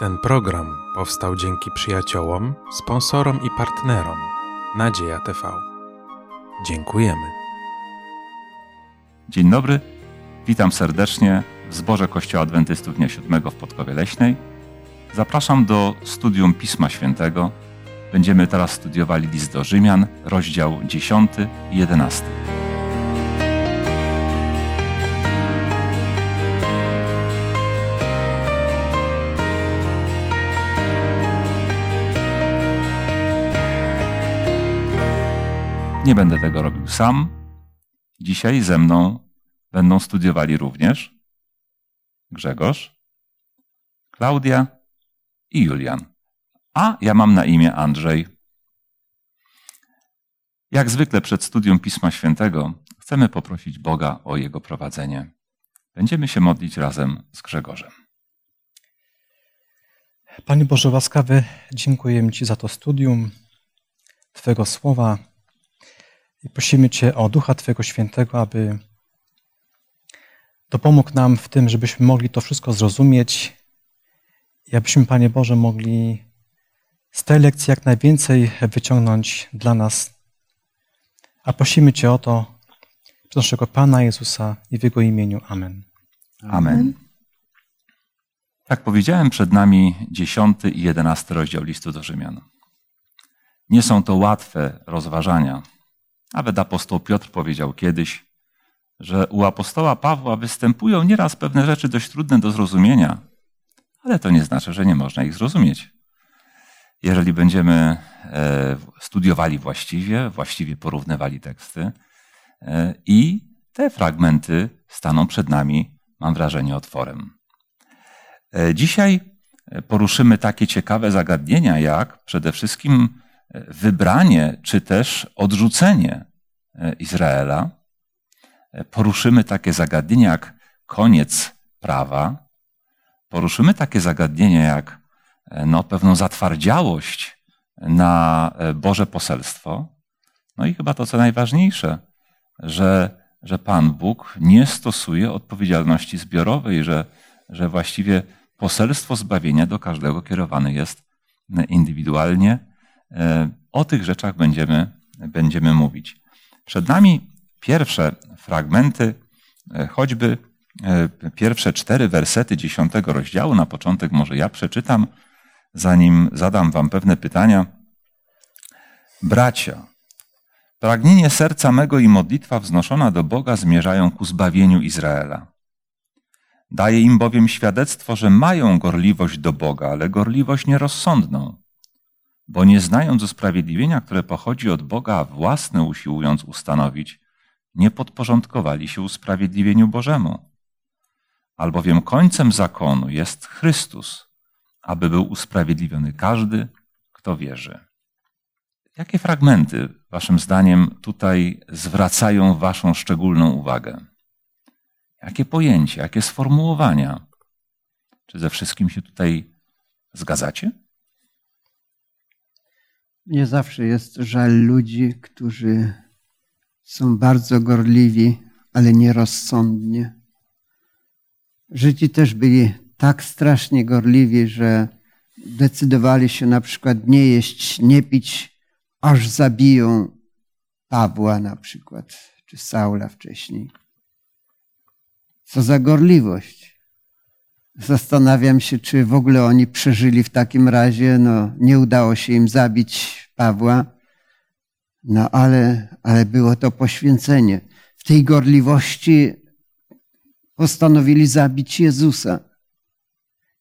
Ten program powstał dzięki przyjaciołom, sponsorom i partnerom Nadzieja TV. Dziękujemy. Dzień dobry, witam serdecznie w zborze Kościoła Adwentystów Dnia Siódmego w Podkowie Leśnej. Zapraszam do studium Pisma Świętego. Będziemy teraz studiowali list do Rzymian, rozdział 10 i 11. Nie będę tego robił sam. Dzisiaj ze mną będą studiowali również Grzegorz, Klaudia i Julian. A ja mam na imię Andrzej. Jak zwykle przed studium Pisma Świętego chcemy poprosić Boga o jego prowadzenie. Będziemy się modlić razem z Grzegorzem. Panie Boże łaskawy, dziękujemy Ci za to studium Twojego słowa i prosimy Cię o Ducha Twojego Świętego, aby dopomógł nam w tym, żebyśmy mogli to wszystko zrozumieć i abyśmy, Panie Boże, mogli z tej lekcji jak najwięcej wyciągnąć dla nas. A prosimy Cię o to przez naszego Pana Jezusa i w Jego imieniu. Amen. Amen. Tak powiedziałem, przed nami dziesiąty i jedenasty rozdział listu do Rzymian. Nie są to łatwe rozważania. Nawet apostoł Piotr powiedział kiedyś, że u apostoła Pawła występują nieraz pewne rzeczy dość trudne do zrozumienia, ale to nie znaczy, że nie można ich zrozumieć. Jeżeli będziemy e, studiowali właściwie, właściwie porównywali teksty e, i te fragmenty staną przed nami, mam wrażenie, otworem. E, dzisiaj poruszymy takie ciekawe zagadnienia, jak przede wszystkim wybranie czy też odrzucenie Izraela. Poruszymy takie zagadnienia jak koniec prawa. Poruszymy takie zagadnienia jak no, pewną zatwardziałość na Boże poselstwo. No i chyba to, co najważniejsze, że, że Pan Bóg nie stosuje odpowiedzialności zbiorowej, że, że właściwie poselstwo zbawienia do każdego kierowane jest indywidualnie. O tych rzeczach będziemy, będziemy mówić. Przed nami pierwsze fragmenty, choćby pierwsze cztery wersety dziesiątego rozdziału. Na początek może ja przeczytam, zanim zadam wam pewne pytania. Bracia, pragnienie serca mego i modlitwa wznoszona do Boga zmierzają ku zbawieniu Izraela. Daje im bowiem świadectwo, że mają gorliwość do Boga, ale gorliwość nierozsądną bo nie znając usprawiedliwienia, które pochodzi od Boga, własne usiłując ustanowić, nie podporządkowali się usprawiedliwieniu Bożemu. Albowiem końcem zakonu jest Chrystus, aby był usprawiedliwiony każdy, kto wierzy. Jakie fragmenty, Waszym zdaniem, tutaj zwracają Waszą szczególną uwagę? Jakie pojęcia, jakie sformułowania? Czy ze wszystkim się tutaj zgadzacie? Nie zawsze jest żal ludzi, którzy są bardzo gorliwi, ale nierozsądnie. Żydzi też byli tak strasznie gorliwi, że decydowali się na przykład nie jeść, nie pić, aż zabiją Pawła na przykład, czy Saula wcześniej. Co za gorliwość. Zastanawiam się, czy w ogóle oni przeżyli w takim razie. No, nie udało się im zabić Pawła, no ale, ale było to poświęcenie. W tej gorliwości postanowili zabić Jezusa.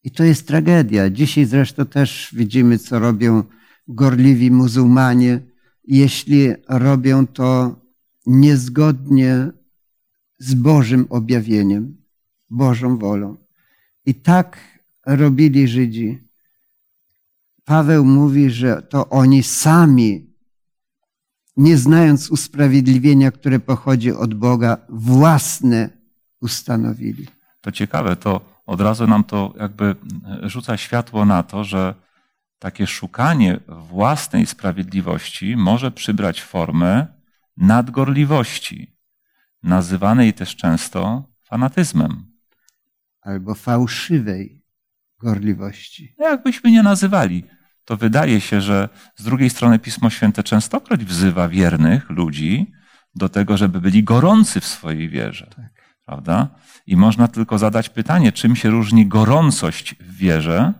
I to jest tragedia. Dzisiaj zresztą też widzimy, co robią gorliwi muzułmanie, jeśli robią to niezgodnie z Bożym objawieniem, Bożą wolą. I tak robili Żydzi. Paweł mówi, że to oni sami, nie znając usprawiedliwienia, które pochodzi od Boga, własne ustanowili. To ciekawe, to od razu nam to jakby rzuca światło na to, że takie szukanie własnej sprawiedliwości może przybrać formę nadgorliwości, nazywanej też często fanatyzmem albo fałszywej gorliwości. No jakbyśmy nie nazywali, to wydaje się, że z drugiej strony Pismo Święte częstokroć wzywa wiernych ludzi do tego, żeby byli gorący w swojej wierze. Tak. Prawda? I można tylko zadać pytanie, czym się różni gorącość w wierze,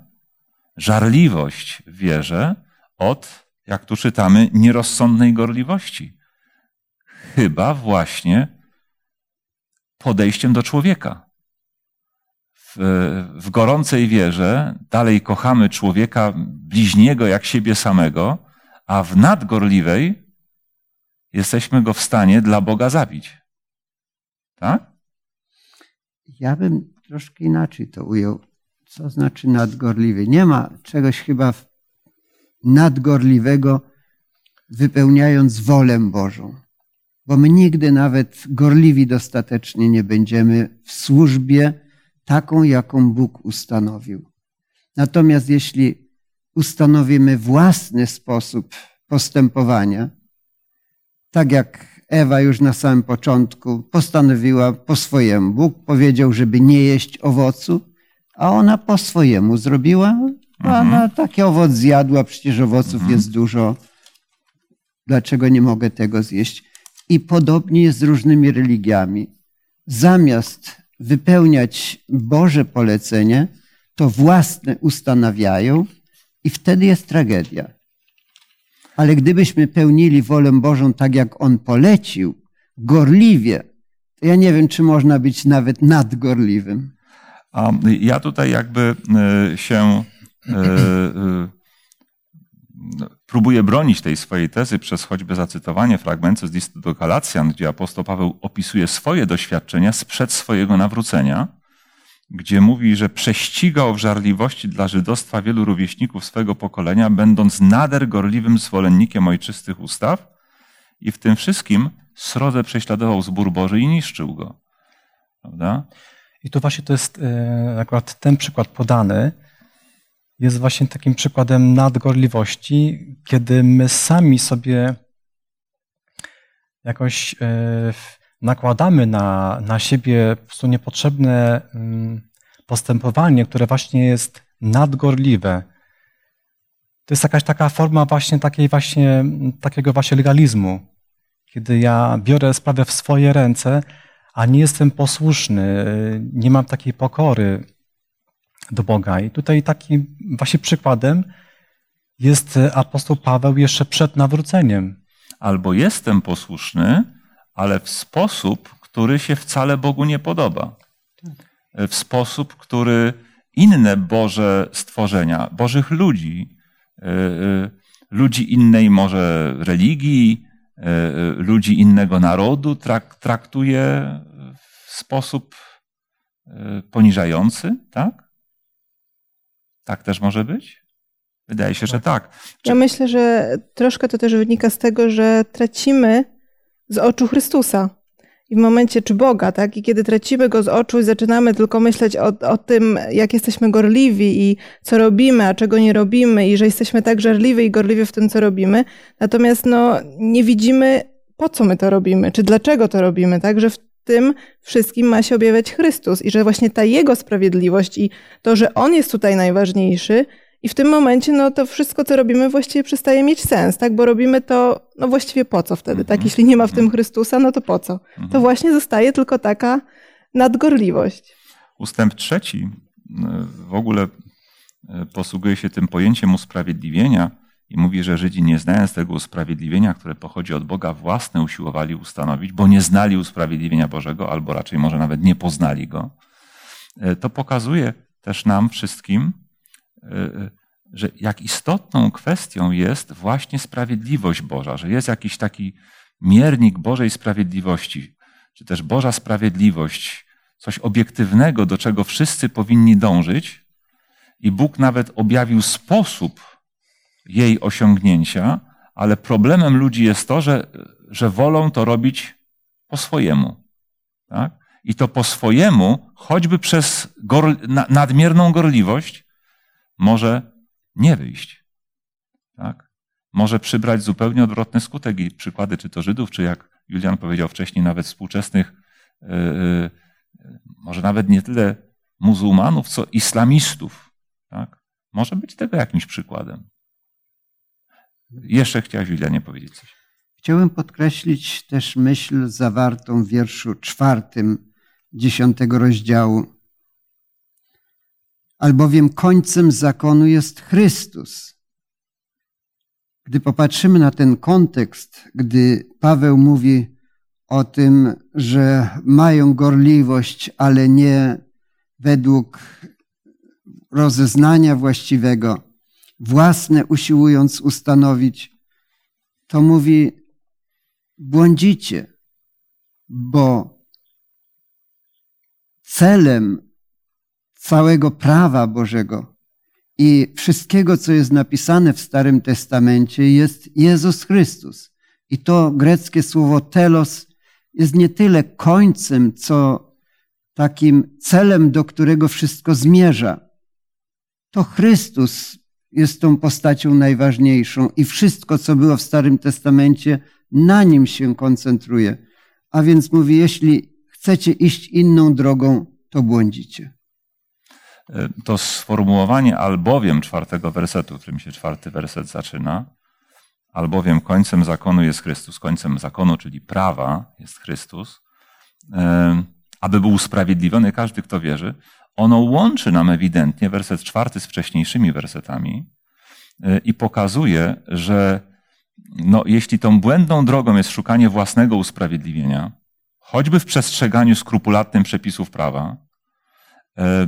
żarliwość w wierze od, jak tu czytamy, nierozsądnej gorliwości. Chyba właśnie podejściem do człowieka. W, w gorącej wierze dalej kochamy człowieka bliźniego jak siebie samego, a w nadgorliwej jesteśmy go w stanie dla Boga zabić. Tak? Ja bym troszkę inaczej to ujął. Co znaczy nadgorliwy? Nie ma czegoś chyba nadgorliwego, wypełniając wolę Bożą. Bo my nigdy nawet gorliwi dostatecznie nie będziemy w służbie taką, jaką Bóg ustanowił. Natomiast jeśli ustanowimy własny sposób postępowania, tak jak Ewa już na samym początku postanowiła po swojemu. Bóg powiedział, żeby nie jeść owocu, a ona po swojemu zrobiła, a ona taki owoc zjadła, przecież owoców jest dużo. Dlaczego nie mogę tego zjeść? I podobnie jest z różnymi religiami. Zamiast wypełniać Boże polecenie, to własne ustanawiają i wtedy jest tragedia. Ale gdybyśmy pełnili wolę Bożą tak, jak On polecił, gorliwie, to ja nie wiem, czy można być nawet nadgorliwym. Ja tutaj jakby e, się e, e, próbuję bronić tej swojej tezy przez choćby zacytowanie fragmentu z listu do Galacjan, gdzie apostoł Paweł opisuje swoje doświadczenia sprzed swojego nawrócenia, gdzie mówi, że prześcigał w żarliwości dla żydostwa wielu rówieśników swego pokolenia, będąc nader gorliwym zwolennikiem ojczystych ustaw i w tym wszystkim srodze prześladował zbór Boży i niszczył go. Prawda? I tu właśnie to jest e, akurat ten przykład podany, jest właśnie takim przykładem nadgorliwości, kiedy my sami sobie jakoś e, nakładamy na, na siebie po prostu niepotrzebne mm, postępowanie, które właśnie jest nadgorliwe. To jest jakaś taka forma właśnie takiej właśnie, takiego właśnie legalizmu, kiedy ja biorę sprawę w swoje ręce, a nie jestem posłuszny, nie mam takiej pokory do Boga. I tutaj takim właśnie przykładem jest apostoł Paweł jeszcze przed nawróceniem. Albo jestem posłuszny, ale w sposób, który się wcale Bogu nie podoba. W sposób, który inne Boże stworzenia, Bożych ludzi, y, ludzi innej może religii, ludzi innego narodu traktuje w sposób poniżający, tak? Tak też może być? Wydaje się, że tak. Ja myślę, że troszkę to też wynika z tego, że tracimy z oczu Chrystusa. I w momencie, czy Boga, tak? I kiedy tracimy go z oczu i zaczynamy tylko myśleć o, o tym, jak jesteśmy gorliwi i co robimy, a czego nie robimy, i że jesteśmy tak żarliwi i gorliwi w tym, co robimy, natomiast no, nie widzimy, po co my to robimy, czy dlaczego to robimy, tak? Że w tym wszystkim ma się objawiać Chrystus i że właśnie ta Jego sprawiedliwość i to, że On jest tutaj najważniejszy, i w tym momencie no, to wszystko, co robimy, właściwie przestaje mieć sens, tak? Bo robimy to, no właściwie po co wtedy, tak? Jeśli nie ma w tym Chrystusa, no to po co? To właśnie zostaje tylko taka nadgorliwość. Ustęp trzeci w ogóle e, posługuje się tym pojęciem usprawiedliwienia i mówi, że Żydzi nie znając tego usprawiedliwienia, które pochodzi od Boga, własne usiłowali ustanowić, bo nie znali usprawiedliwienia Bożego, albo raczej może nawet nie poznali go. E, to pokazuje też nam wszystkim, e, że jak istotną kwestią jest właśnie sprawiedliwość Boża, że jest jakiś taki miernik Bożej sprawiedliwości, czy też Boża sprawiedliwość, coś obiektywnego, do czego wszyscy powinni dążyć, i Bóg nawet objawił sposób jej osiągnięcia, ale problemem ludzi jest to, że, że wolą to robić po swojemu. Tak? I to po swojemu, choćby przez nadmierną gorliwość, może nie wyjść. Tak? Może przybrać zupełnie odwrotny skutek. I przykłady, czy to Żydów, czy jak Julian powiedział wcześniej, nawet współczesnych, yy, może nawet nie tyle muzułmanów, co islamistów, Tak? Może być tego jakimś przykładem. Jeszcze chciałeś, Julianie, powiedzieć coś. Chciałbym podkreślić też myśl zawartą w wierszu czwartym dziesiątego rozdziału. Albowiem końcem zakonu jest Chrystus. Gdy popatrzymy na ten kontekst, gdy Paweł mówi o tym, że mają gorliwość, ale nie według rozeznania właściwego, własne usiłując ustanowić, to mówi, błądzicie, bo celem całego prawa Bożego i wszystkiego, co jest napisane w Starym Testamencie, jest Jezus Chrystus. I to greckie słowo telos jest nie tyle końcem, co takim celem, do którego wszystko zmierza. To Chrystus jest tą postacią najważniejszą i wszystko, co było w Starym Testamencie, na nim się koncentruje. A więc mówi, jeśli chcecie iść inną drogą, to błądzicie. E, to sformułowanie albowiem czwartego wersetu, którym się czwarty werset zaczyna, albowiem końcem zakonu jest Chrystus, końcem zakonu, czyli prawa jest Chrystus, e, aby był usprawiedliwiony każdy, kto wierzy, ono łączy nam ewidentnie werset czwarty z wcześniejszymi wersetami e, i pokazuje, że no, jeśli tą błędną drogą jest szukanie własnego usprawiedliwienia, choćby w przestrzeganiu skrupulatnym przepisów prawa, e, e,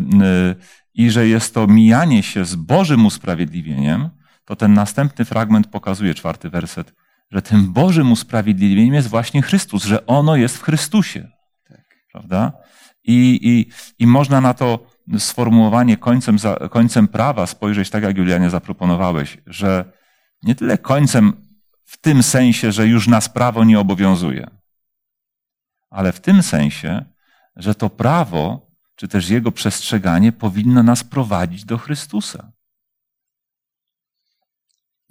i że jest to mijanie się z Bożym usprawiedliwieniem, to ten następny fragment pokazuje, czwarty werset, że tym Bożym usprawiedliwieniem jest właśnie Chrystus, że ono jest w Chrystusie. Tak. Prawda? I, i, I można na to sformułowanie końcem, końcem prawa spojrzeć tak, jak Julianie zaproponowałeś, że nie tyle końcem w tym sensie, że już nas prawo nie obowiązuje, ale w tym sensie, że to prawo, czy też jego przestrzeganie powinno nas prowadzić do Chrystusa.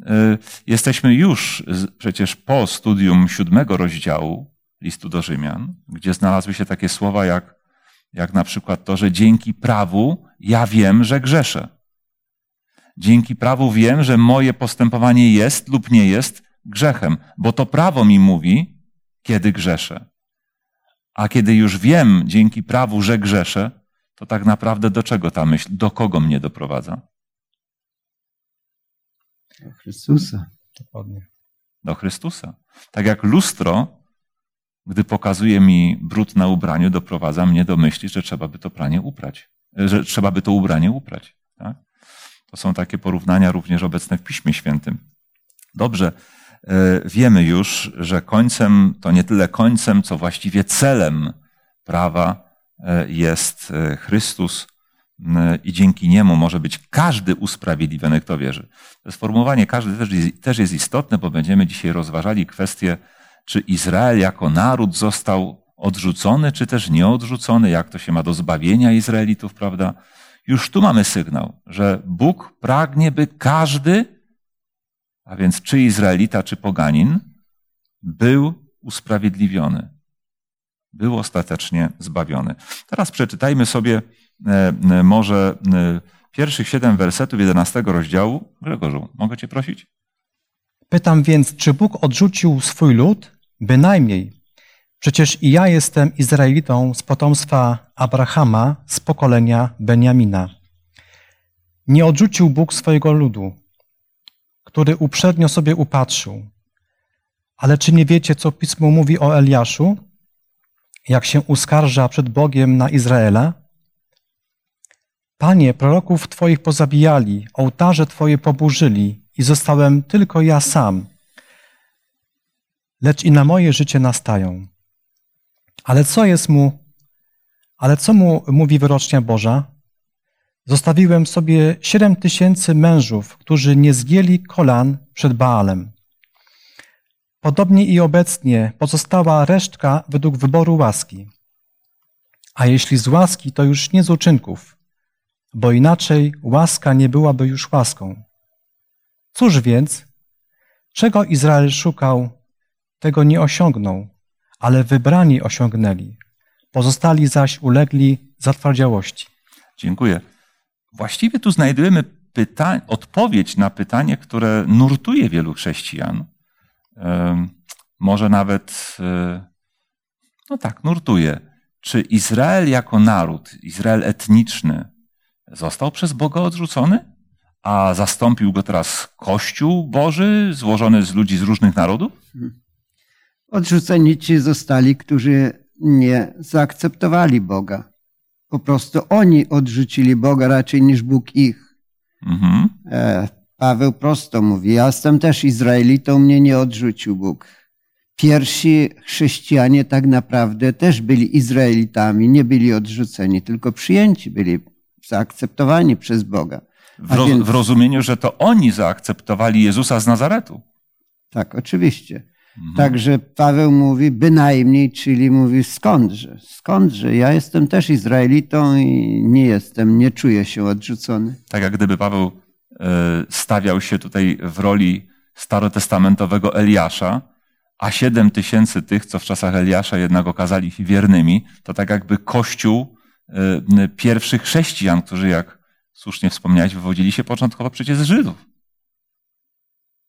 Y, jesteśmy już przecież po studium siódmego rozdziału listu do Rzymian, gdzie znalazły się takie słowa jak, jak na przykład to, że dzięki prawu ja wiem, że grzeszę. Dzięki prawu wiem, że moje postępowanie jest lub nie jest grzechem, bo to prawo mi mówi, kiedy grzeszę. A kiedy już wiem dzięki prawu, że grzeszę, to tak naprawdę do czego ta myśl, do kogo mnie doprowadza? Do Chrystusa. Dokładnie. Do Chrystusa. Tak jak lustro, gdy pokazuje mi brud na ubraniu, doprowadza mnie do myśli, że trzeba by to pranie uprać, że trzeba by to ubranie uprać. Tak? To są takie porównania również obecne w Piśmie Świętym. Dobrze, E, wiemy już, że końcem, to nie tyle końcem, co właściwie celem prawa e, jest e, Chrystus i dzięki niemu może być każdy usprawiedliwiony, kto wierzy. To sformułowanie każdy też jest, też jest istotne, bo będziemy dzisiaj rozważali kwestię, czy Izrael jako naród został odrzucony, czy też nieodrzucony, jak to się ma do zbawienia Izraelitów, prawda? Już tu mamy sygnał, że Bóg pragnie, by każdy a więc czy Izraelita, czy poganin, był usprawiedliwiony. Był ostatecznie zbawiony. Teraz przeczytajmy sobie e, e, może e, pierwszych siedem wersetów jedenastego rozdziału. Gregorzu, mogę cię prosić? Pytam więc, czy Bóg odrzucił swój lud? Bynajmniej. Przecież i ja jestem Izraelitą z potomstwa Abrahama, z pokolenia Beniamina. Nie odrzucił Bóg swojego ludu który uprzednio sobie upatrzył. Ale czy nie wiecie, co Pismo mówi o Eliaszu? Jak się uskarża przed Bogiem na Izraela? Panie, proroków Twoich pozabijali, ołtarze Twoje poburzyli i zostałem tylko ja sam. Lecz i na moje życie nastają. Ale co jest mu, ale co mu mówi wyrocznia Boża? Zostawiłem sobie siedem tysięcy mężów, którzy nie zgięli kolan przed Baalem. Podobnie i obecnie pozostała resztka według wyboru łaski. A jeśli z łaski, to już nie z uczynków, bo inaczej łaska nie byłaby już łaską. Cóż więc, czego Izrael szukał, tego nie osiągnął, ale wybrani osiągnęli, pozostali zaś ulegli zatwardziałości. Dziękuję. właściwie tu znajdujemy pyta- odpowiedź na pytanie, które nurtuje wielu chrześcijan. Może nawet, e, no tak, nurtuje. Czy Izrael jako naród, Izrael etniczny, został przez Boga odrzucony? A zastąpił go teraz Kościół Boży, złożony z ludzi z różnych narodów? Odrzuceni ci zostali, którzy nie zaakceptowali Boga. Po prostu oni odrzucili Boga raczej niż Bóg ich. Mhm. E, Paweł prosto mówi: Ja jestem też Izraelitą, mnie nie odrzucił Bóg. Pierwsi chrześcijanie tak naprawdę też byli Izraelitami, nie byli odrzuceni, tylko przyjęci byli, zaakceptowani przez Boga. W, roz, więc... w rozumieniu, że to oni zaakceptowali Jezusa z Nazaretu. Tak, oczywiście. Mhm. Także Paweł mówi bynajmniej, czyli mówi skądże, skądże. Ja jestem też Izraelitą i nie jestem, nie czuję się odrzucony. Tak jak gdyby Paweł e, stawiał się tutaj w roli starotestamentowego Eliasza, a siedem tysięcy tych, co w czasach Eliasza jednak okazali się wiernymi, to tak jakby kościół e, pierwszych chrześcijan, którzy jak słusznie wspomniałeś, wywodzili się początkowo przecież z Żydów.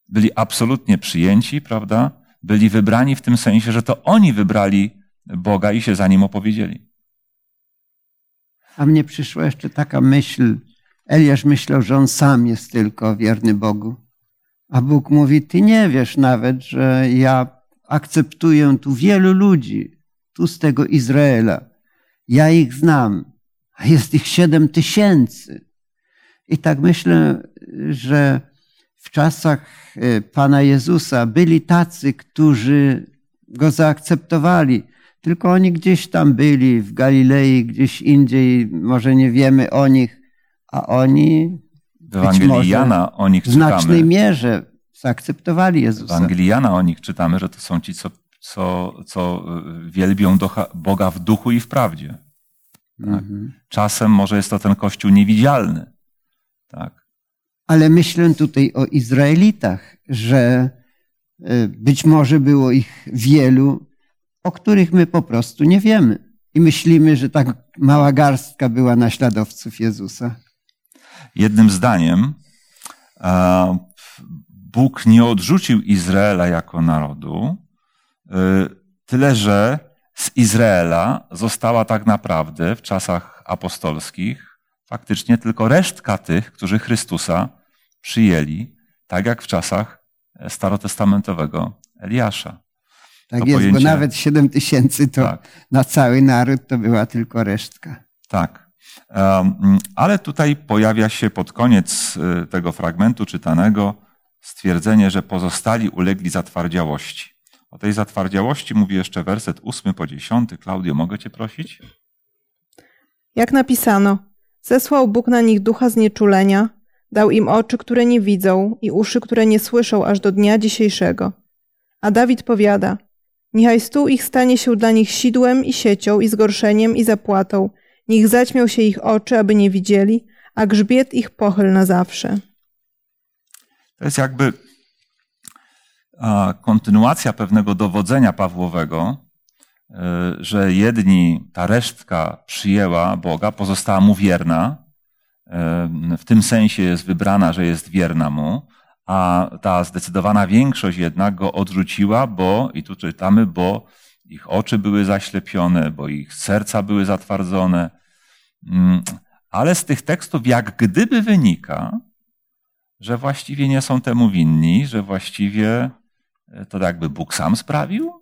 Byli absolutnie przyjęci, prawda? byli wybrani w tym sensie, że to oni wybrali Boga i się za nim opowiedzieli. A mnie przyszła jeszcze taka myśl. Eliasz myślał, że on sam jest tylko wierny Bogu. A Bóg mówi: Ty nie wiesz nawet, że ja akceptuję tu wielu ludzi, tu z tego Izraela. Ja ich znam, a jest ich siedem tysięcy. I tak myślę, że w czasach e, Pana Jezusa byli tacy, którzy go zaakceptowali. Tylko oni gdzieś tam byli, w Galilei, gdzieś indziej, może nie wiemy o nich, a oni w Ewangelii Jana o nich w znacznej mierze zaakceptowali Jezusa. W Ewangelii Jana o nich czytamy, że to są ci, co, co, co wielbią Boga w duchu i w prawdzie. Tak? Mhm. Czasem może jest to ten Kościół niewidzialny. Tak? ale myślę tutaj o Izraelitach, że e, być może było ich wielu, o których my po prostu nie wiemy. I myślimy, że tak mała garstka była naśladowców Jezusa. Jednym zdaniem, Bóg nie odrzucił Izraela jako narodu, e, tyle że z Izraela została tak naprawdę w czasach apostolskich faktycznie tylko resztka tych, którzy Chrystusa przyjęli, tak jak w czasach starotestamentowego Eliasza. Tak to jest, pojęcie... bo nawet 7 tysięcy to tak. na cały naród to była tylko resztka. Tak. Ale tutaj pojawia się pod koniec y, tego fragmentu czytanego stwierdzenie, że pozostali ulegli zatwardziałości. O tej zatwardziałości mówi jeszcze werset 8 po 10. Klaudio, mogę cię prosić? Jak napisano, zesłał Bóg na nich ducha znieczulenia, Dał im oczy, które nie widzą i uszy, które nie słyszą aż do dnia dzisiejszego. A Dawid powiada, niechaj stół ich stanie się dla nich sidłem i siecią i zgorszeniem i zapłatą, niech zaćmią się ich oczy, aby nie widzieli, a grzbiet ich pochyl na zawsze. To jest jakby kontynuacja pewnego dowodzenia Pawłowego, że jedni, ta resztka przyjęła Boga, pozostała mu wierna, w tym sensie jest wybrana, że jest wierna mu, a ta zdecydowana większość jednak go odrzuciła, bo, i tu czytamy, bo ich oczy były zaślepione, bo ich serca były zatwardzone. Mm, ale z tych tekstów jak gdyby wynika, że właściwie nie są temu winni, że właściwie e, to jakby Bóg sam sprawił?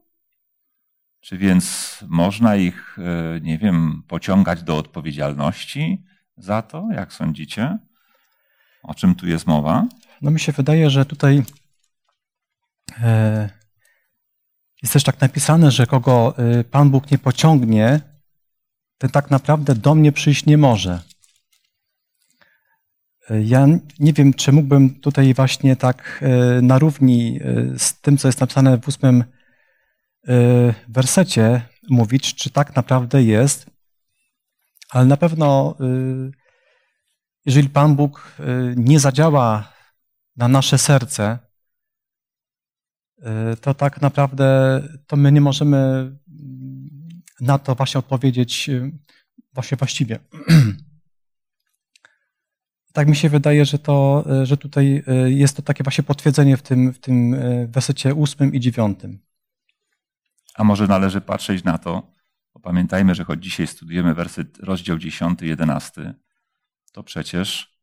Czy więc można ich, e, nie wiem, pociągać do odpowiedzialności? za to? Jak sądzicie? O czym tu jest mowa? No mi się wydaje, że tutaj e, jest też tak napisane, że kogo e, Pan Bóg nie pociągnie, ten tak naprawdę do mnie przyjść nie może. Ja nie wiem, czy mógłbym tutaj właśnie tak na równi z tym, co jest napisane w ósmym wersecie mówić, czy tak naprawdę jest, ale na pewno, y, jeżeli Pan Bóg y, nie zadziała na nasze serce, y, to tak naprawdę to my nie możemy mm, na to właśnie odpowiedzieć właśnie właściwie. Tak mi się wydaje, że, to, że tutaj jest to takie właśnie potwierdzenie w tym, w tym wersecie ósmym i dziewiątym. A może należy patrzeć na to, bo pamiętajmy, że choć dzisiaj studujemy werset, rozdział 10, 11, to przecież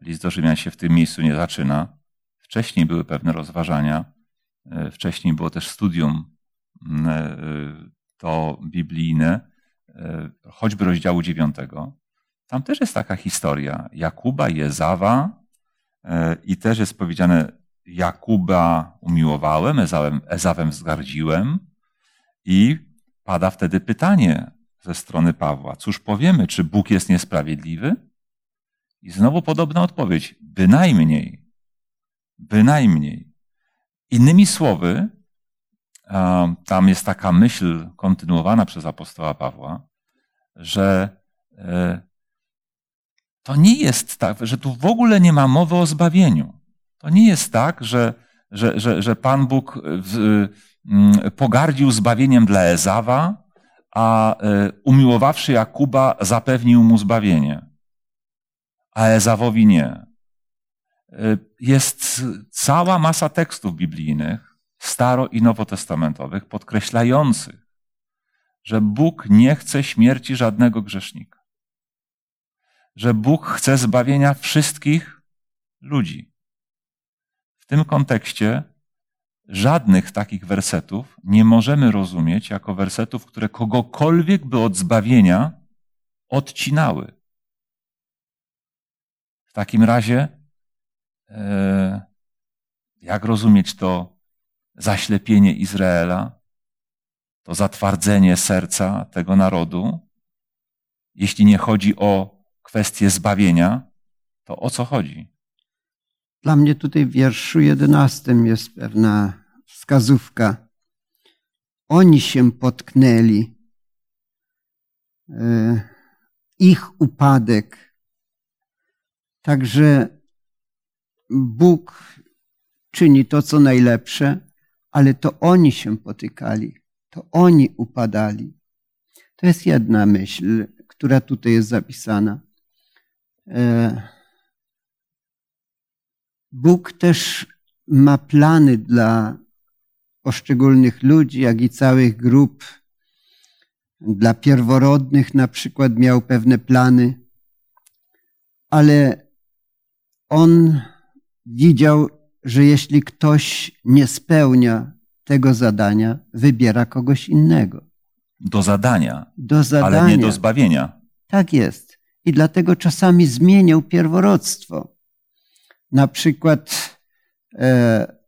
list do Rzymian się w tym miejscu nie zaczyna. Wcześniej były pewne rozważania, e, wcześniej było też studium e, to biblijne, e, choćby rozdziału 9. Tam też jest taka historia Jakuba, Jezawa i też jest powiedziane Jakuba umiłowałem, Ezawem, Ezawem wzgardziłem i pada wtedy pytanie ze strony Pawła. Cóż powiemy, czy Bóg jest niesprawiedliwy? I znowu podobna odpowiedź. Bynajmniej. Bynajmniej. Innymi słowy, tam jest taka myśl kontynuowana przez apostoła Pawła, że e, to nie jest tak, że tu w ogóle nie ma mowy o zbawieniu. To nie jest tak, że, że, że, że Pan Bóg pogardził zbawieniem dla Ezawa, a e, umiłowawszy Jakuba zapewnił mu zbawienie, a Ezawowi nie. E, jest cała masa tekstów biblijnych, staro- i nowotestamentowych, podkreślających, że Bóg nie chce śmierci żadnego grzesznika. Że Bóg chce zbawienia wszystkich ludzi. W tym kontekście żadnych takich wersetów nie możemy rozumieć jako wersetów, które kogokolwiek by od zbawienia odcinały. W takim razie, e, jak rozumieć to zaślepienie Izraela, to zatwardzenie serca tego narodu? Jeśli nie chodzi o kwestię zbawienia, to o co chodzi? Dla mnie tutaj w wierszu jedenastym jest pewna wskazówka. Oni się potknęli. E, ich upadek. Także Bóg czyni to, co najlepsze, ale to oni się potykali, to oni upadali. To jest jedna myśl, która tutaj jest zapisana. Bóg też ma plany dla poszczególnych ludzi, jak i całych grup. Dla pierworodnych na przykład miał pewne plany, ale on widział, że jeśli ktoś nie spełnia tego zadania, wybiera kogoś innego. Do zadania, do zadania. ale nie do zbawienia. Tak jest. I dlatego czasami zmieniał pierworództwo. Na przykład e,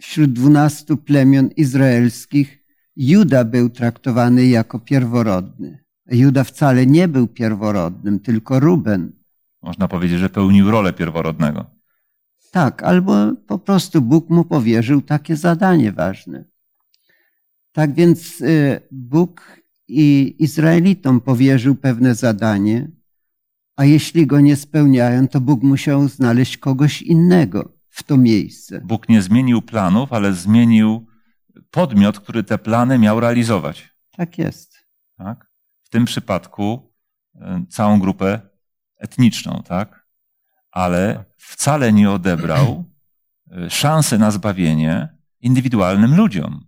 wśród dwunastu plemion izraelskich Juda był traktowany jako pierworodny. Juda wcale nie był pierworodnym, tylko Ruben. Można powiedzieć, że pełnił rolę pierworodnego. Tak, albo po prostu Bóg mu powierzył takie zadanie ważne. Tak więc e, Bóg i Izraelitom powierzył pewne zadanie, a jeśli go nie spełniają, to Bóg musiał znaleźć kogoś innego w to miejsce. Bóg nie zmienił planów, ale zmienił podmiot, który te plany miał realizować. Tak jest. Tak? W tym przypadku e, całą grupę etniczną, tak? Ale wcale nie odebrał e, szansy na zbawienie indywidualnym ludziom.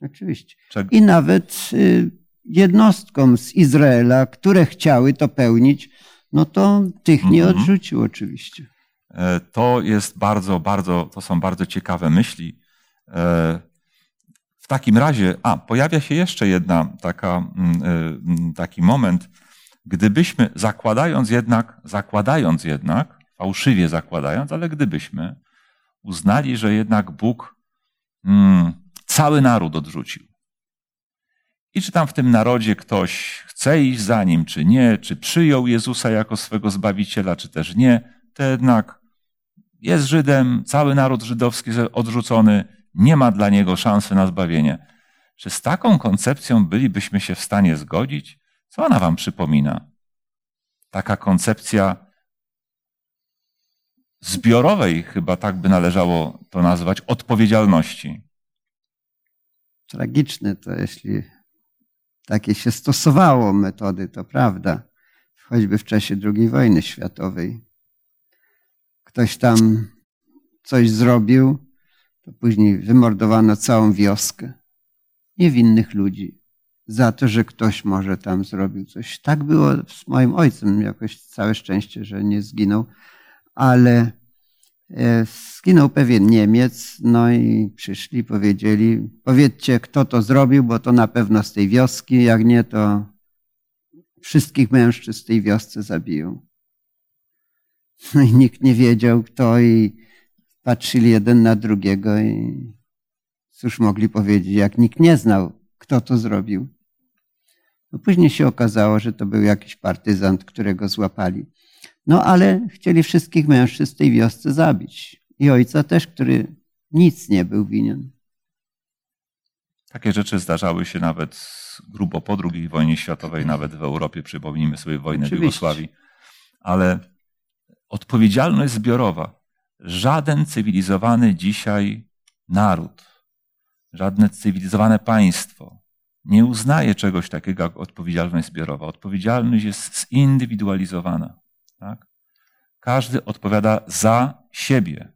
Oczywiście. I nawet y, jednostkom z Izraela, które chciały to pełnić, no to tych nie mhm. odrzucił oczywiście. E, to jest bardzo, bardzo, to są bardzo ciekawe myśli. E, w takim razie, a pojawia się jeszcze jedna taka, mm, e, mm, taki moment, gdybyśmy zakładając jednak, zakładając jednak, fałszywie zakładając, ale gdybyśmy uznali, że jednak Bóg mm, cały naród odrzucił, i czy tam w tym narodzie ktoś chce iść za nim, czy nie, czy przyjął Jezusa jako swego zbawiciela, czy też nie, to jednak jest Żydem, cały naród żydowski odrzucony, nie ma dla niego szansy na zbawienie. Czy z taką koncepcją bylibyśmy się w stanie zgodzić? Co ona wam przypomina? Taka koncepcja zbiorowej, chyba tak by należało to nazwać, odpowiedzialności. Tragiczne to, jeśli takie się stosowało metody, to prawda, choćby w czasie II wojny światowej. ktoś tam coś zrobił, to później wymordowano całą wioskę niewinnych ludzi za to, że ktoś może tam zrobił coś. Tak było z moim ojcem, jakoś całe szczęście, że nie zginął, ale e, zginął pewien Niemiec, no i przyszli, powiedzieli, powiedzcie, kto to zrobił, bo to na pewno z tej wioski, jak nie, to wszystkich mężczyzn w tej wiosce zabiją. No i nikt nie wiedział, kto i patrzyli jeden na drugiego i cóż mogli powiedzieć, jak nikt nie znał, kto to zrobił. No później się okazało, że to był jakiś partyzant, którego złapali. No ale chcieli wszystkich mężczyzn w tej wiosce zabić. I ojca też, który nic nie był winien. Takie rzeczy zdarzały się nawet grubo po II wojnie światowej, nawet w Europie. Przypomnijmy sobie wojnę Oczywiście. w Jugosławii. Ale odpowiedzialność zbiorowa. Żaden cywilizowany dzisiaj naród, żadne cywilizowane państwo nie uznaje czegoś takiego jak odpowiedzialność zbiorowa. Odpowiedzialność jest zindywidualizowana. Tak? Każdy odpowiada za siebie.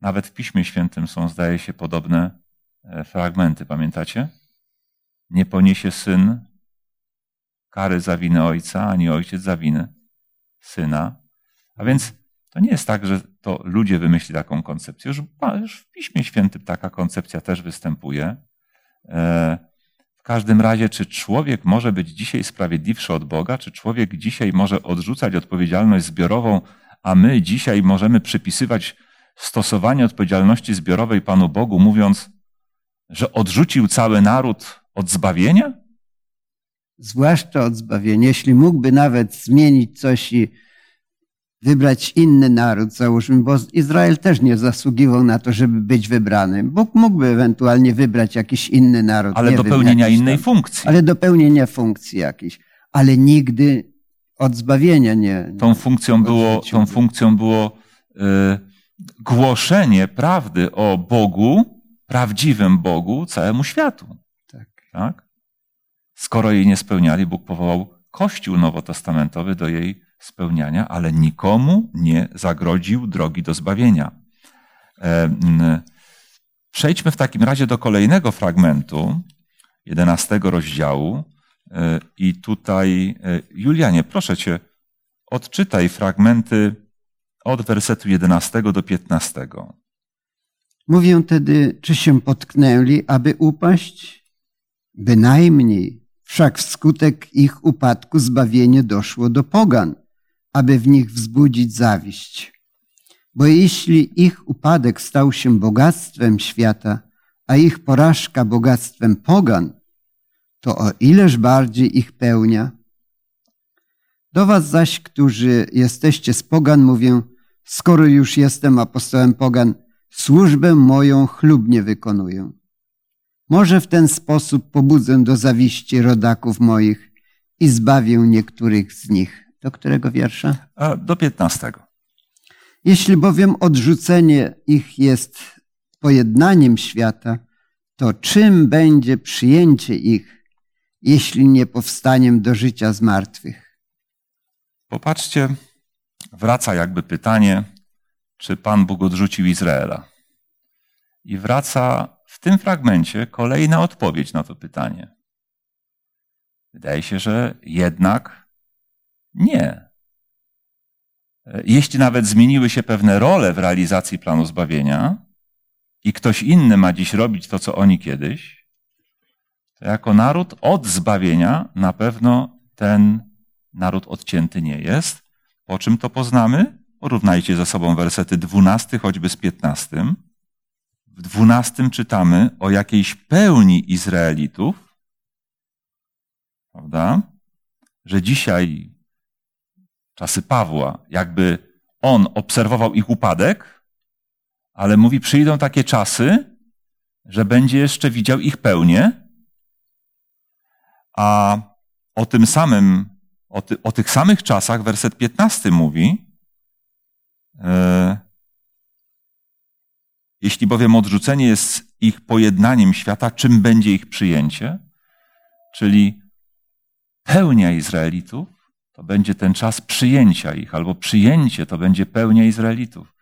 Nawet w Piśmie Świętym są, zdaje się, podobne e, fragmenty. Pamiętacie? Nie poniesie syn kary za winę ojca, ani ojciec za winę syna. A więc to nie jest tak, że to ludzie wymyślili taką koncepcję. Już, już w Piśmie Świętym taka koncepcja też występuje. W każdym razie, czy człowiek może być dzisiaj sprawiedliwszy od Boga? Czy człowiek dzisiaj może odrzucać odpowiedzialność zbiorową, a my dzisiaj możemy przypisywać stosowanie odpowiedzialności zbiorowej Panu Bogu, mówiąc, że odrzucił cały naród od zbawienia? Zwłaszcza od zbawienia. Jeśli mógłby nawet zmienić coś i wybrać inny naród, załóżmy, bo Izrael też nie zasługiwał na to, żeby być wybrany. Bóg mógłby ewentualnie wybrać jakiś inny naród. Ale do pełnienia innej tam, funkcji. Ale do pełnienia funkcji jakiejś. Ale nigdy od zbawienia nie. Tą funkcją było, tą funkcją było y, głoszenie prawdy o Bogu, prawdziwym Bogu całemu światu. Tak. Tak? Skoro jej nie spełniali, Bóg powołał Kościół nowotestamentowy do jej spełniania, ale nikomu nie zagrodził drogi do zbawienia. E, mm, Przejdźmy w takim razie do kolejnego fragmentu, 11 rozdziału. E, I tutaj, e, Julianie, proszę cię, odczytaj fragmenty od wersetu 11 do 15. Mówią tedy, czy się potknęli, aby upaść? Bynajmniej, wszak wskutek ich upadku zbawienie doszło do pogan, aby w nich wzbudzić zawiść. Bo jeśli ich upadek stał się bogactwem świata, a ich porażka bogactwem pogan, to o ileż bardziej ich pełnia. Do was zaś, którzy jesteście z pogan, mówię, skoro już jestem apostołem pogan, służbę moją chlubnie wykonuję. Może w ten sposób pobudzę do zawiści rodaków moich i zbawię niektórych z nich. Do którego wiersza? A do 15. Jeśli bowiem odrzucenie ich jest pojednaniem świata, to czym będzie przyjęcie ich, jeśli nie powstaniem do życia z martwych? Popatrzcie, wraca jakby pytanie, czy Pan Bóg odrzucił Izraela. I wraca w tym fragmencie kolejna odpowiedź na to pytanie. Wydaje się, że jednak nie. Jeśli nawet zmieniły się pewne role w realizacji planu zbawienia i ktoś inny ma dziś robić to, co oni kiedyś, to jako naród od zbawienia na pewno ten naród odcięty nie jest. Po czym to poznamy? Porównajcie ze sobą wersety 12 choćby z 15. W 12 czytamy o jakiejś pełni Izraelitów, prawda? Że dzisiaj, czasy Pawła, jakby on obserwował ich upadek, ale mówi, przyjdą takie czasy, że będzie jeszcze widział ich pełnię, a o tym samym, o, ty, o tych samych czasach werset 15 mówi, e, jeśli bowiem odrzucenie jest ich pojednaniem świata, czym będzie ich przyjęcie? Czyli pełnia Izraelitów, to będzie ten czas przyjęcia ich, albo przyjęcie to będzie pełnia Izraelitów.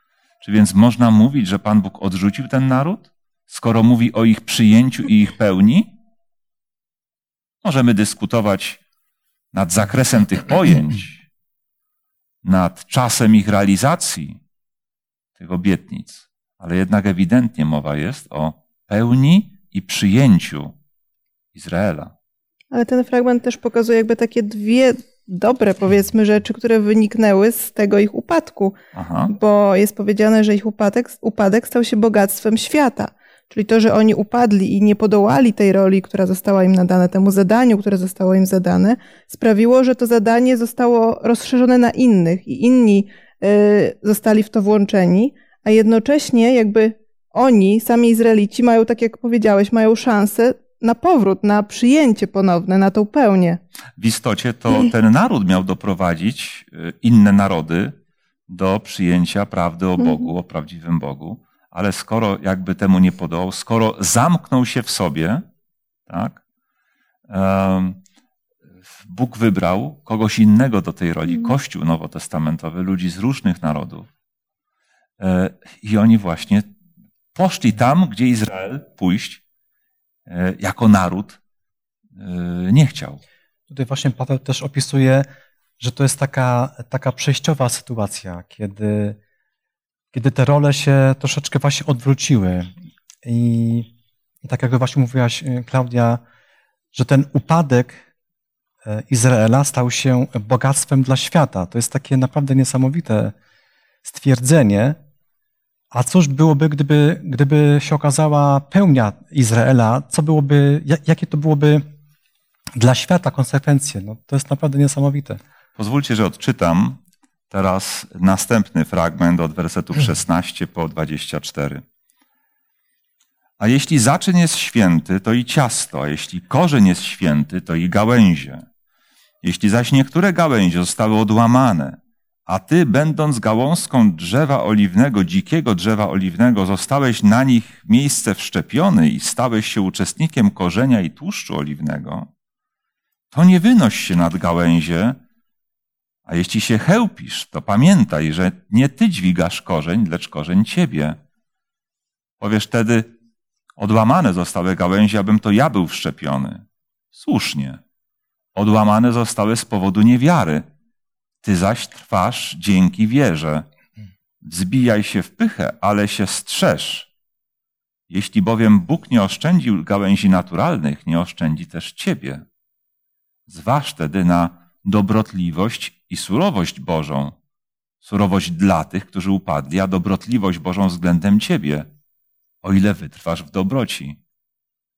Czy więc można mówić, że Pan Bóg odrzucił ten naród, skoro mówi o ich przyjęciu i ich pełni? Możemy dyskutować nad zakresem tych pojęć, nad czasem ich realizacji, tych obietnic, ale jednak ewidentnie mowa jest o pełni i przyjęciu Izraela. Ale ten fragment też pokazuje jakby takie dwie dobre, powiedzmy, rzeczy, które wyniknęły z tego ich upadku. Aha. Bo jest powiedziane, że ich upadek, upadek stał się bogactwem świata. Czyli to, że oni upadli i nie podołali tej roli, która została im nadana, temu zadaniu, które zostało im zadane, sprawiło, że to zadanie zostało rozszerzone na innych i inni y, zostali w to włączeni, a jednocześnie jakby oni, sami Izraelici, mają, tak jak powiedziałeś, mają szansę na powrót, na przyjęcie ponowne, na tą pełnię. W istocie to ten naród miał doprowadzić y, inne narody do przyjęcia prawdy o Bogu, o prawdziwym Bogu, ale skoro jakby temu nie podołał, skoro zamknął się w sobie, tak, Bóg wybrał kogoś innego do tej roli, Kościół nowotestamentowy, ludzi z różnych narodów. E, I oni właśnie poszli tam, gdzie Izrael pójść jako naród e, nie chciał. Tutaj właśnie Paweł też opisuje, że to jest taka, taka przejściowa sytuacja, kiedy, kiedy te role się troszeczkę właśnie odwróciły. I, i tak jak właśnie mówiłaś, y, Klaudia, że ten upadek e, Izraela stał się bogactwem dla świata. To jest takie naprawdę niesamowite stwierdzenie. A cóż byłoby, gdyby, gdyby się okazała pełnia Izraela? Co byłoby, ja- jakie to byłoby dla świata konsekwencje? No, to jest naprawdę niesamowite. Pozwólcie, że odczytam teraz następny fragment od wersetów 16 po 24. A jeśli zaczyn jest święty, to i ciasto, a jeśli korzeń jest święty, to i gałęzie. Jeśli zaś niektóre gałęzie zostały odłamane, a ty, będąc gałązką drzewa oliwnego, dzikiego drzewa oliwnego, zostałeś na nich miejsce wszczepiony i stałeś się uczestnikiem korzenia i tłuszczu oliwnego, to nie wynoś się nad gałęzie, a jeśli się chełpisz, to pamiętaj, że nie ty dźwigasz korzeń, lecz korzeń ciebie. Powiesz wtedy, odłamane zostały gałęzie, abym to ja był wszczepiony. Słusznie. Odłamane zostały z powodu niewiary. Ty zaś trwasz dzięki wierze. Wzbijaj się w pychę, ale się strzeż. Jeśli bowiem Bóg nie oszczędził gałęzi naturalnych, nie oszczędzi też ciebie. Zważ tedy na dobrotliwość i surowość Bożą. Surowość dla tych, którzy upadli, a dobrotliwość Bożą względem ciebie, o ile wytrwasz w dobroci,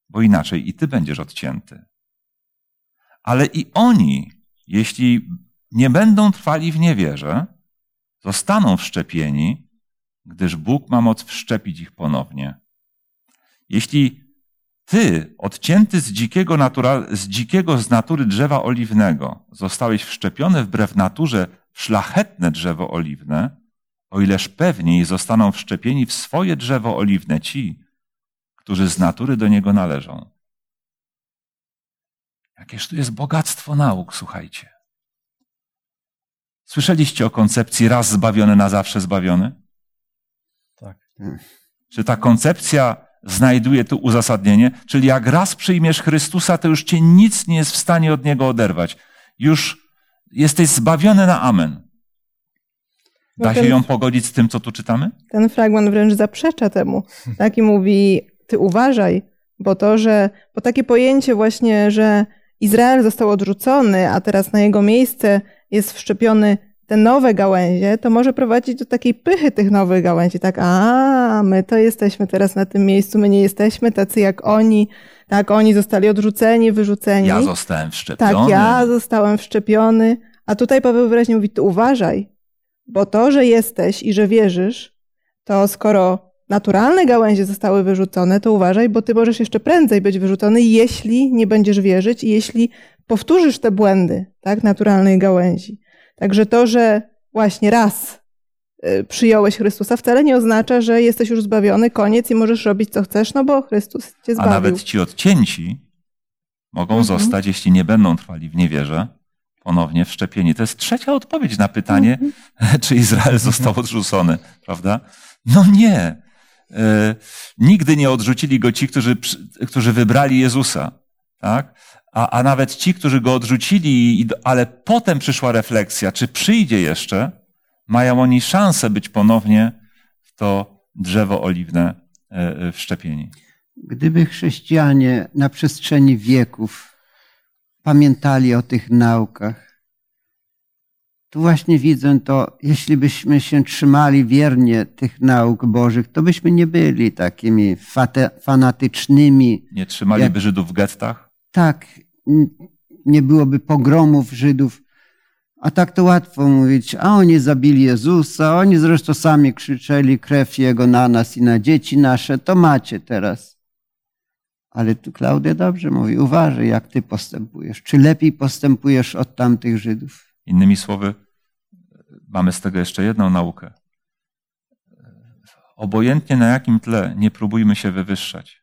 bo inaczej i ty będziesz odcięty. Ale i oni, jeśli nie będą trwali w niewierze, zostaną wszczepieni, gdyż Bóg ma moc wszczepić ich ponownie. Jeśli ty, odcięty z dzikiego, natura, z dzikiego z natury drzewa oliwnego, zostałeś wszczepiony wbrew naturze w szlachetne drzewo oliwne, o ileż pewniej zostaną wszczepieni w swoje drzewo oliwne ci, którzy z natury do niego należą. Jakież tu jest bogactwo nauk, słuchajcie. Słyszeliście o koncepcji raz zbawiony, na zawsze zbawiony? Tak. Czy ta koncepcja znajduje tu uzasadnienie? Czyli jak raz przyjmiesz Chrystusa, to już cię nic nie jest w stanie od Niego oderwać. Już jesteś zbawiony na amen. Da się ją pogodzić z tym, co tu czytamy? Ten fragment wręcz zaprzecza temu. Tak i mówi, ty uważaj, bo to, że, bo takie pojęcie właśnie, że Izrael został odrzucony, a teraz na jego miejsce jest wszczepiony te nowe gałęzie, to może prowadzić do takiej pychy tych nowych gałęzi. Tak, a my to jesteśmy teraz na tym miejscu, my nie jesteśmy tacy jak oni, tak, oni zostali odrzuceni, wyrzuceni. Ja zostałem wszczepiony. Tak, ja zostałem wszczepiony. A tutaj Paweł wyraźnie mówi, ty uważaj, bo to, że jesteś i że wierzysz, to skoro naturalne gałęzie zostały wyrzucone, to uważaj, bo ty możesz jeszcze prędzej być wyrzucony, jeśli nie będziesz wierzyć i jeśli powtórzysz te błędy, tak, naturalnej gałęzi. Także to, że właśnie raz y, przyjąłeś Chrystusa, wcale nie oznacza, że jesteś już zbawiony, koniec i możesz robić co chcesz, no bo Chrystus cię A zbawił. nawet ci odcięci mogą Mhm. zostać, jeśli nie będą trwali w niewierze, ponownie wszczepieni. To jest trzecia odpowiedź na pytanie, czy Izrael został odrzucony, prawda? No nie. E, nigdy nie odrzucili go ci, którzy, którzy wybrali Jezusa, tak? A, a nawet ci, którzy go odrzucili, ale potem przyszła refleksja, czy przyjdzie jeszcze, mają oni szansę być ponownie w to drzewo oliwne e, e, wszczepieni. Gdyby chrześcijanie na przestrzeni wieków pamiętali o tych naukach, tu właśnie widzę to, jeśli byśmy się trzymali wiernie tych nauk Bożych, to byśmy nie byli takimi fanatycznymi. Nie trzymaliby jak... Żydów w gettach? Tak, nie byłoby pogromów Żydów. A tak to łatwo mówić, a oni zabili Jezusa, oni zresztą sami krzyczeli krew Jego na nas i na dzieci nasze, to macie teraz. Ale tu Klaudia dobrze mówi, uważaj jak ty postępujesz. Czy lepiej postępujesz od tamtych Żydów? Innymi słowy, mamy z tego jeszcze jedną naukę. Obojętnie na jakim tle, nie próbujmy się wywyższać.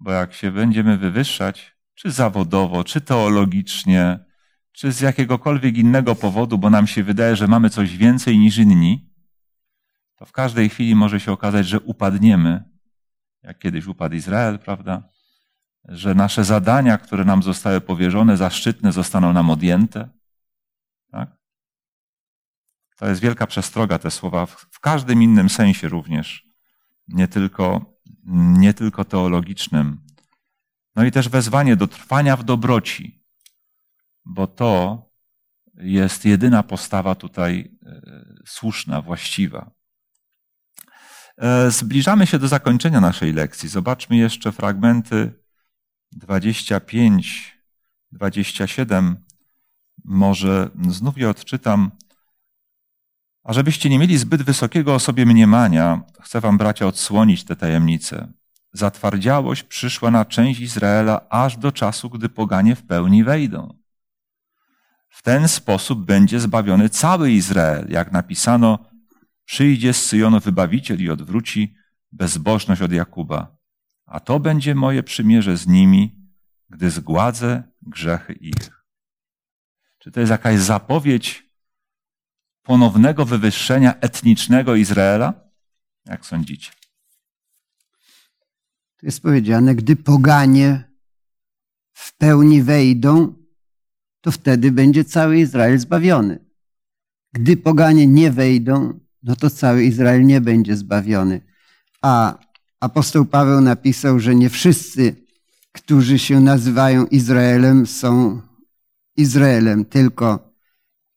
Bo jak się będziemy wywyższać, czy zawodowo, czy teologicznie, czy z jakiegokolwiek innego powodu, bo nam się wydaje, że mamy coś więcej niż inni, to w każdej chwili może się okazać, że upadniemy, jak kiedyś upadł Izrael, prawda? Że nasze zadania, które nam zostały powierzone, zaszczytne, zostaną nam odjęte. Tak? To jest wielka przestroga, te słowa, w każdym innym sensie również, nie tylko, nie tylko teologicznym. No i też wezwanie do trwania w dobroci, bo to jest jedyna postawa tutaj e, słuszna, właściwa. E, zbliżamy się do zakończenia naszej lekcji. Zobaczmy jeszcze fragmenty 25, 27. Może znów je odczytam. A żebyście nie mieli zbyt wysokiego o sobie mniemania, chcę wam, bracia, odsłonić te tajemnice. Zatwardziałość przyszła na część Izraela aż do czasu, gdy poganie w pełni wejdą. W ten sposób będzie zbawiony cały Izrael, jak napisano, przyjdzie z Syjonu wybawiciel i odwróci bezbożność od Jakuba. A to będzie moje przymierze z nimi, gdy zgładzę grzechy ich. Czy to jest jakaś zapowiedź ponownego wywyższenia etnicznego Izraela? Jak sądzicie? To jest powiedziane, gdy poganie w pełni wejdą, to wtedy będzie cały Izrael zbawiony. Gdy poganie nie wejdą, no to cały Izrael nie będzie zbawiony. A apostoł Paweł napisał, że nie wszyscy, którzy się nazywają Izraelem, są Izraelem, tylko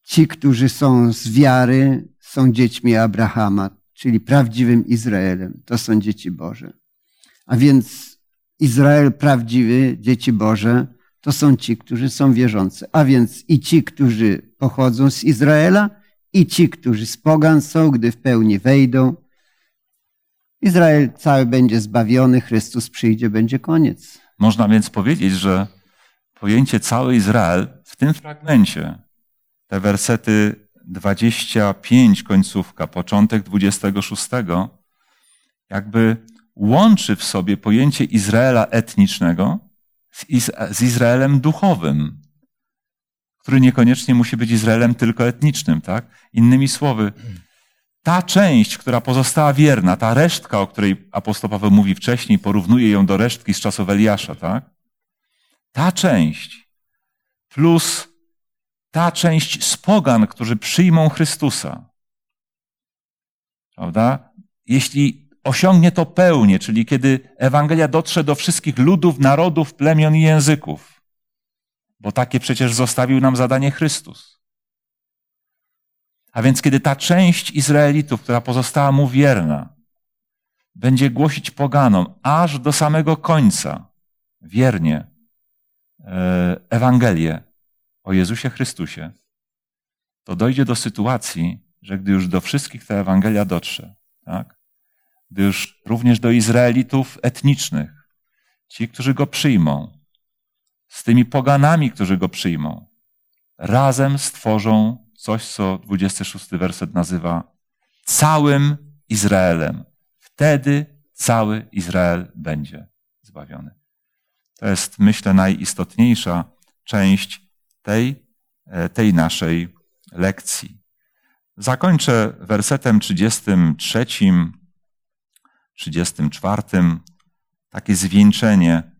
ci, którzy są z wiary, są dziećmi Abrahama, czyli prawdziwym Izraelem. To są dzieci Boże. A więc Izrael prawdziwy, dzieci Boże, to są ci, którzy są wierzący. A więc i ci, którzy pochodzą z Izraela, i ci, którzy z pogan są, gdy w pełni wejdą. Izrael cały będzie zbawiony, Chrystus przyjdzie, będzie koniec. Można więc powiedzieć, że pojęcie cały Izrael w tym fragmencie, te wersety 25 końcówka, początek 26, jakby łączy w sobie pojęcie Izraela etnicznego z, Izraelem duchowym, który niekoniecznie musi być Izraelem tylko etnicznym, tak? Innymi słowy, ta część, która pozostała wierna, ta resztka, o której apostoł Paweł mówi wcześniej, porównuje ją do resztki z czasów Eliasza, tak? Ta część plus ta część z pogan, którzy przyjmą Chrystusa. Prawda? Jeśli osiągnie to pełnię, czyli kiedy Ewangelia dotrze do wszystkich ludów, narodów, plemion i języków. Bo takie przecież zostawił nam zadanie Chrystus. A więc kiedy ta część Izraelitów, która pozostała mu wierna, będzie głosić poganom aż do samego końca, wiernie, e, Ewangelię o Jezusie Chrystusie, to dojdzie do sytuacji, że gdy już do wszystkich ta Ewangelia dotrze, tak, gdyż również do Izraelitów etnicznych, ci, którzy go przyjmą, z tymi poganami, którzy go przyjmą, razem stworzą coś, co 26 werset nazywa całym Izraelem. Wtedy cały Izrael będzie zbawiony. To jest, myślę, najistotniejsza część tej e, tej naszej lekcji. Zakończę wersetem 33, 34, takie zwieńczenie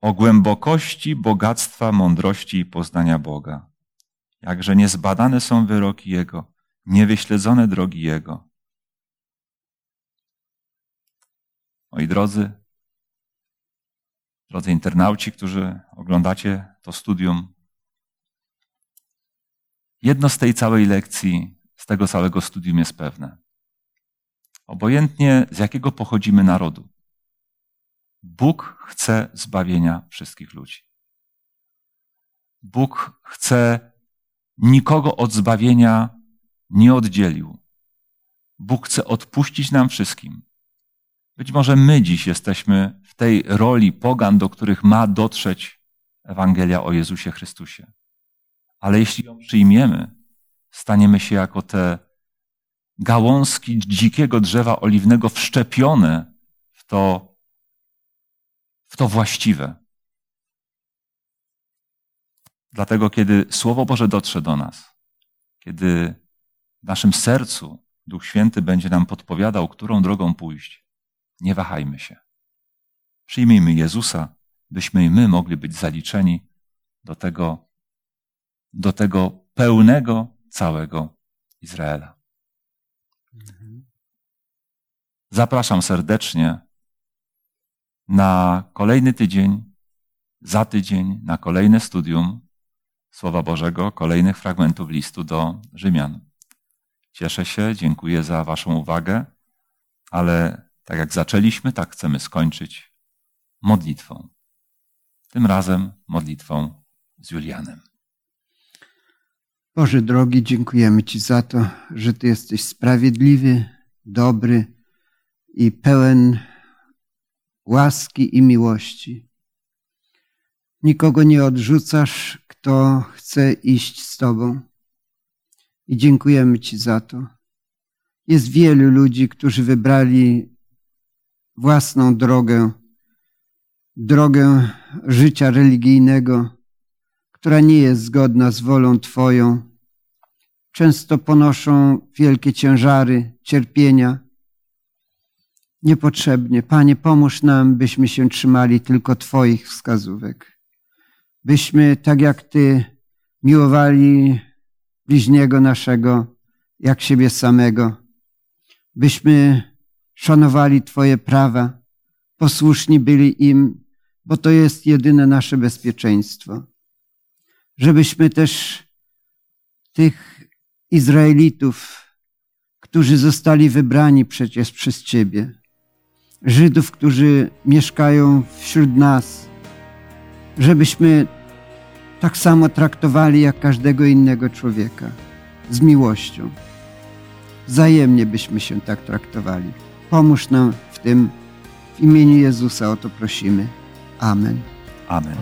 o głębokości bogactwa mądrości i poznania Boga. Jakże niezbadane są wyroki Jego, niewyśledzone drogi Jego. Moi drodzy, drodzy internauci, którzy oglądacie to studium, jedno z tej całej lekcji, z tego całego studium jest pewne. Obojętnie z jakiego pochodzimy narodu, Bóg chce zbawienia wszystkich ludzi. Bóg chce nikogo od zbawienia nie oddzielił. Bóg chce odpuścić nam wszystkim. Być może my dziś jesteśmy w tej roli pogan, do których ma dotrzeć Ewangelia o Jezusie Chrystusie. Ale jeśli ją przyjmiemy, staniemy się jako te gałązki dzikiego drzewa oliwnego wszczepione w to, w to właściwe. Dlatego, kiedy Słowo Boże dotrze do nas, kiedy w naszym sercu Duch Święty będzie nam podpowiadał, którą drogą pójść, nie wahajmy się. Przyjmijmy Jezusa, byśmy i my mogli być zaliczeni do tego, do tego pełnego całego Izraela. Zapraszam serdecznie na kolejny tydzień, za tydzień, na kolejne studium Słowa Bożego, kolejnych fragmentów listu do Rzymian. Cieszę się, dziękuję za Waszą uwagę, ale tak jak zaczęliśmy, tak chcemy skończyć modlitwą. Tym razem modlitwą z Julianem. Boże drogi, dziękujemy Ci za to, że Ty jesteś sprawiedliwy, dobry i pełen łaski i miłości. Nikogo nie odrzucasz, kto chce iść z Tobą. I dziękujemy Ci za to. Jest wielu ludzi, którzy wybrali własną drogę, drogę życia religijnego, która nie jest zgodna z wolą Twoją. Często ponoszą wielkie ciężary, cierpienia. Niepotrzebnie. Panie, pomóż nam, byśmy się trzymali tylko Twoich wskazówek. Byśmy, tak jak Ty, miłowali bliźniego naszego, jak siebie samego. Byśmy szanowali Twoje prawa, posłuszni byli im, bo to jest jedyne nasze bezpieczeństwo. Żebyśmy też tych Izraelitów, którzy zostali wybrani przecież przez Ciebie, Żydów, którzy mieszkają wśród nas, żebyśmy tak samo traktowali jak każdego innego człowieka, z miłością. Wzajemnie byśmy się tak traktowali. Pomóż nam w tym. W imieniu Jezusa o to prosimy. Amen. Amen.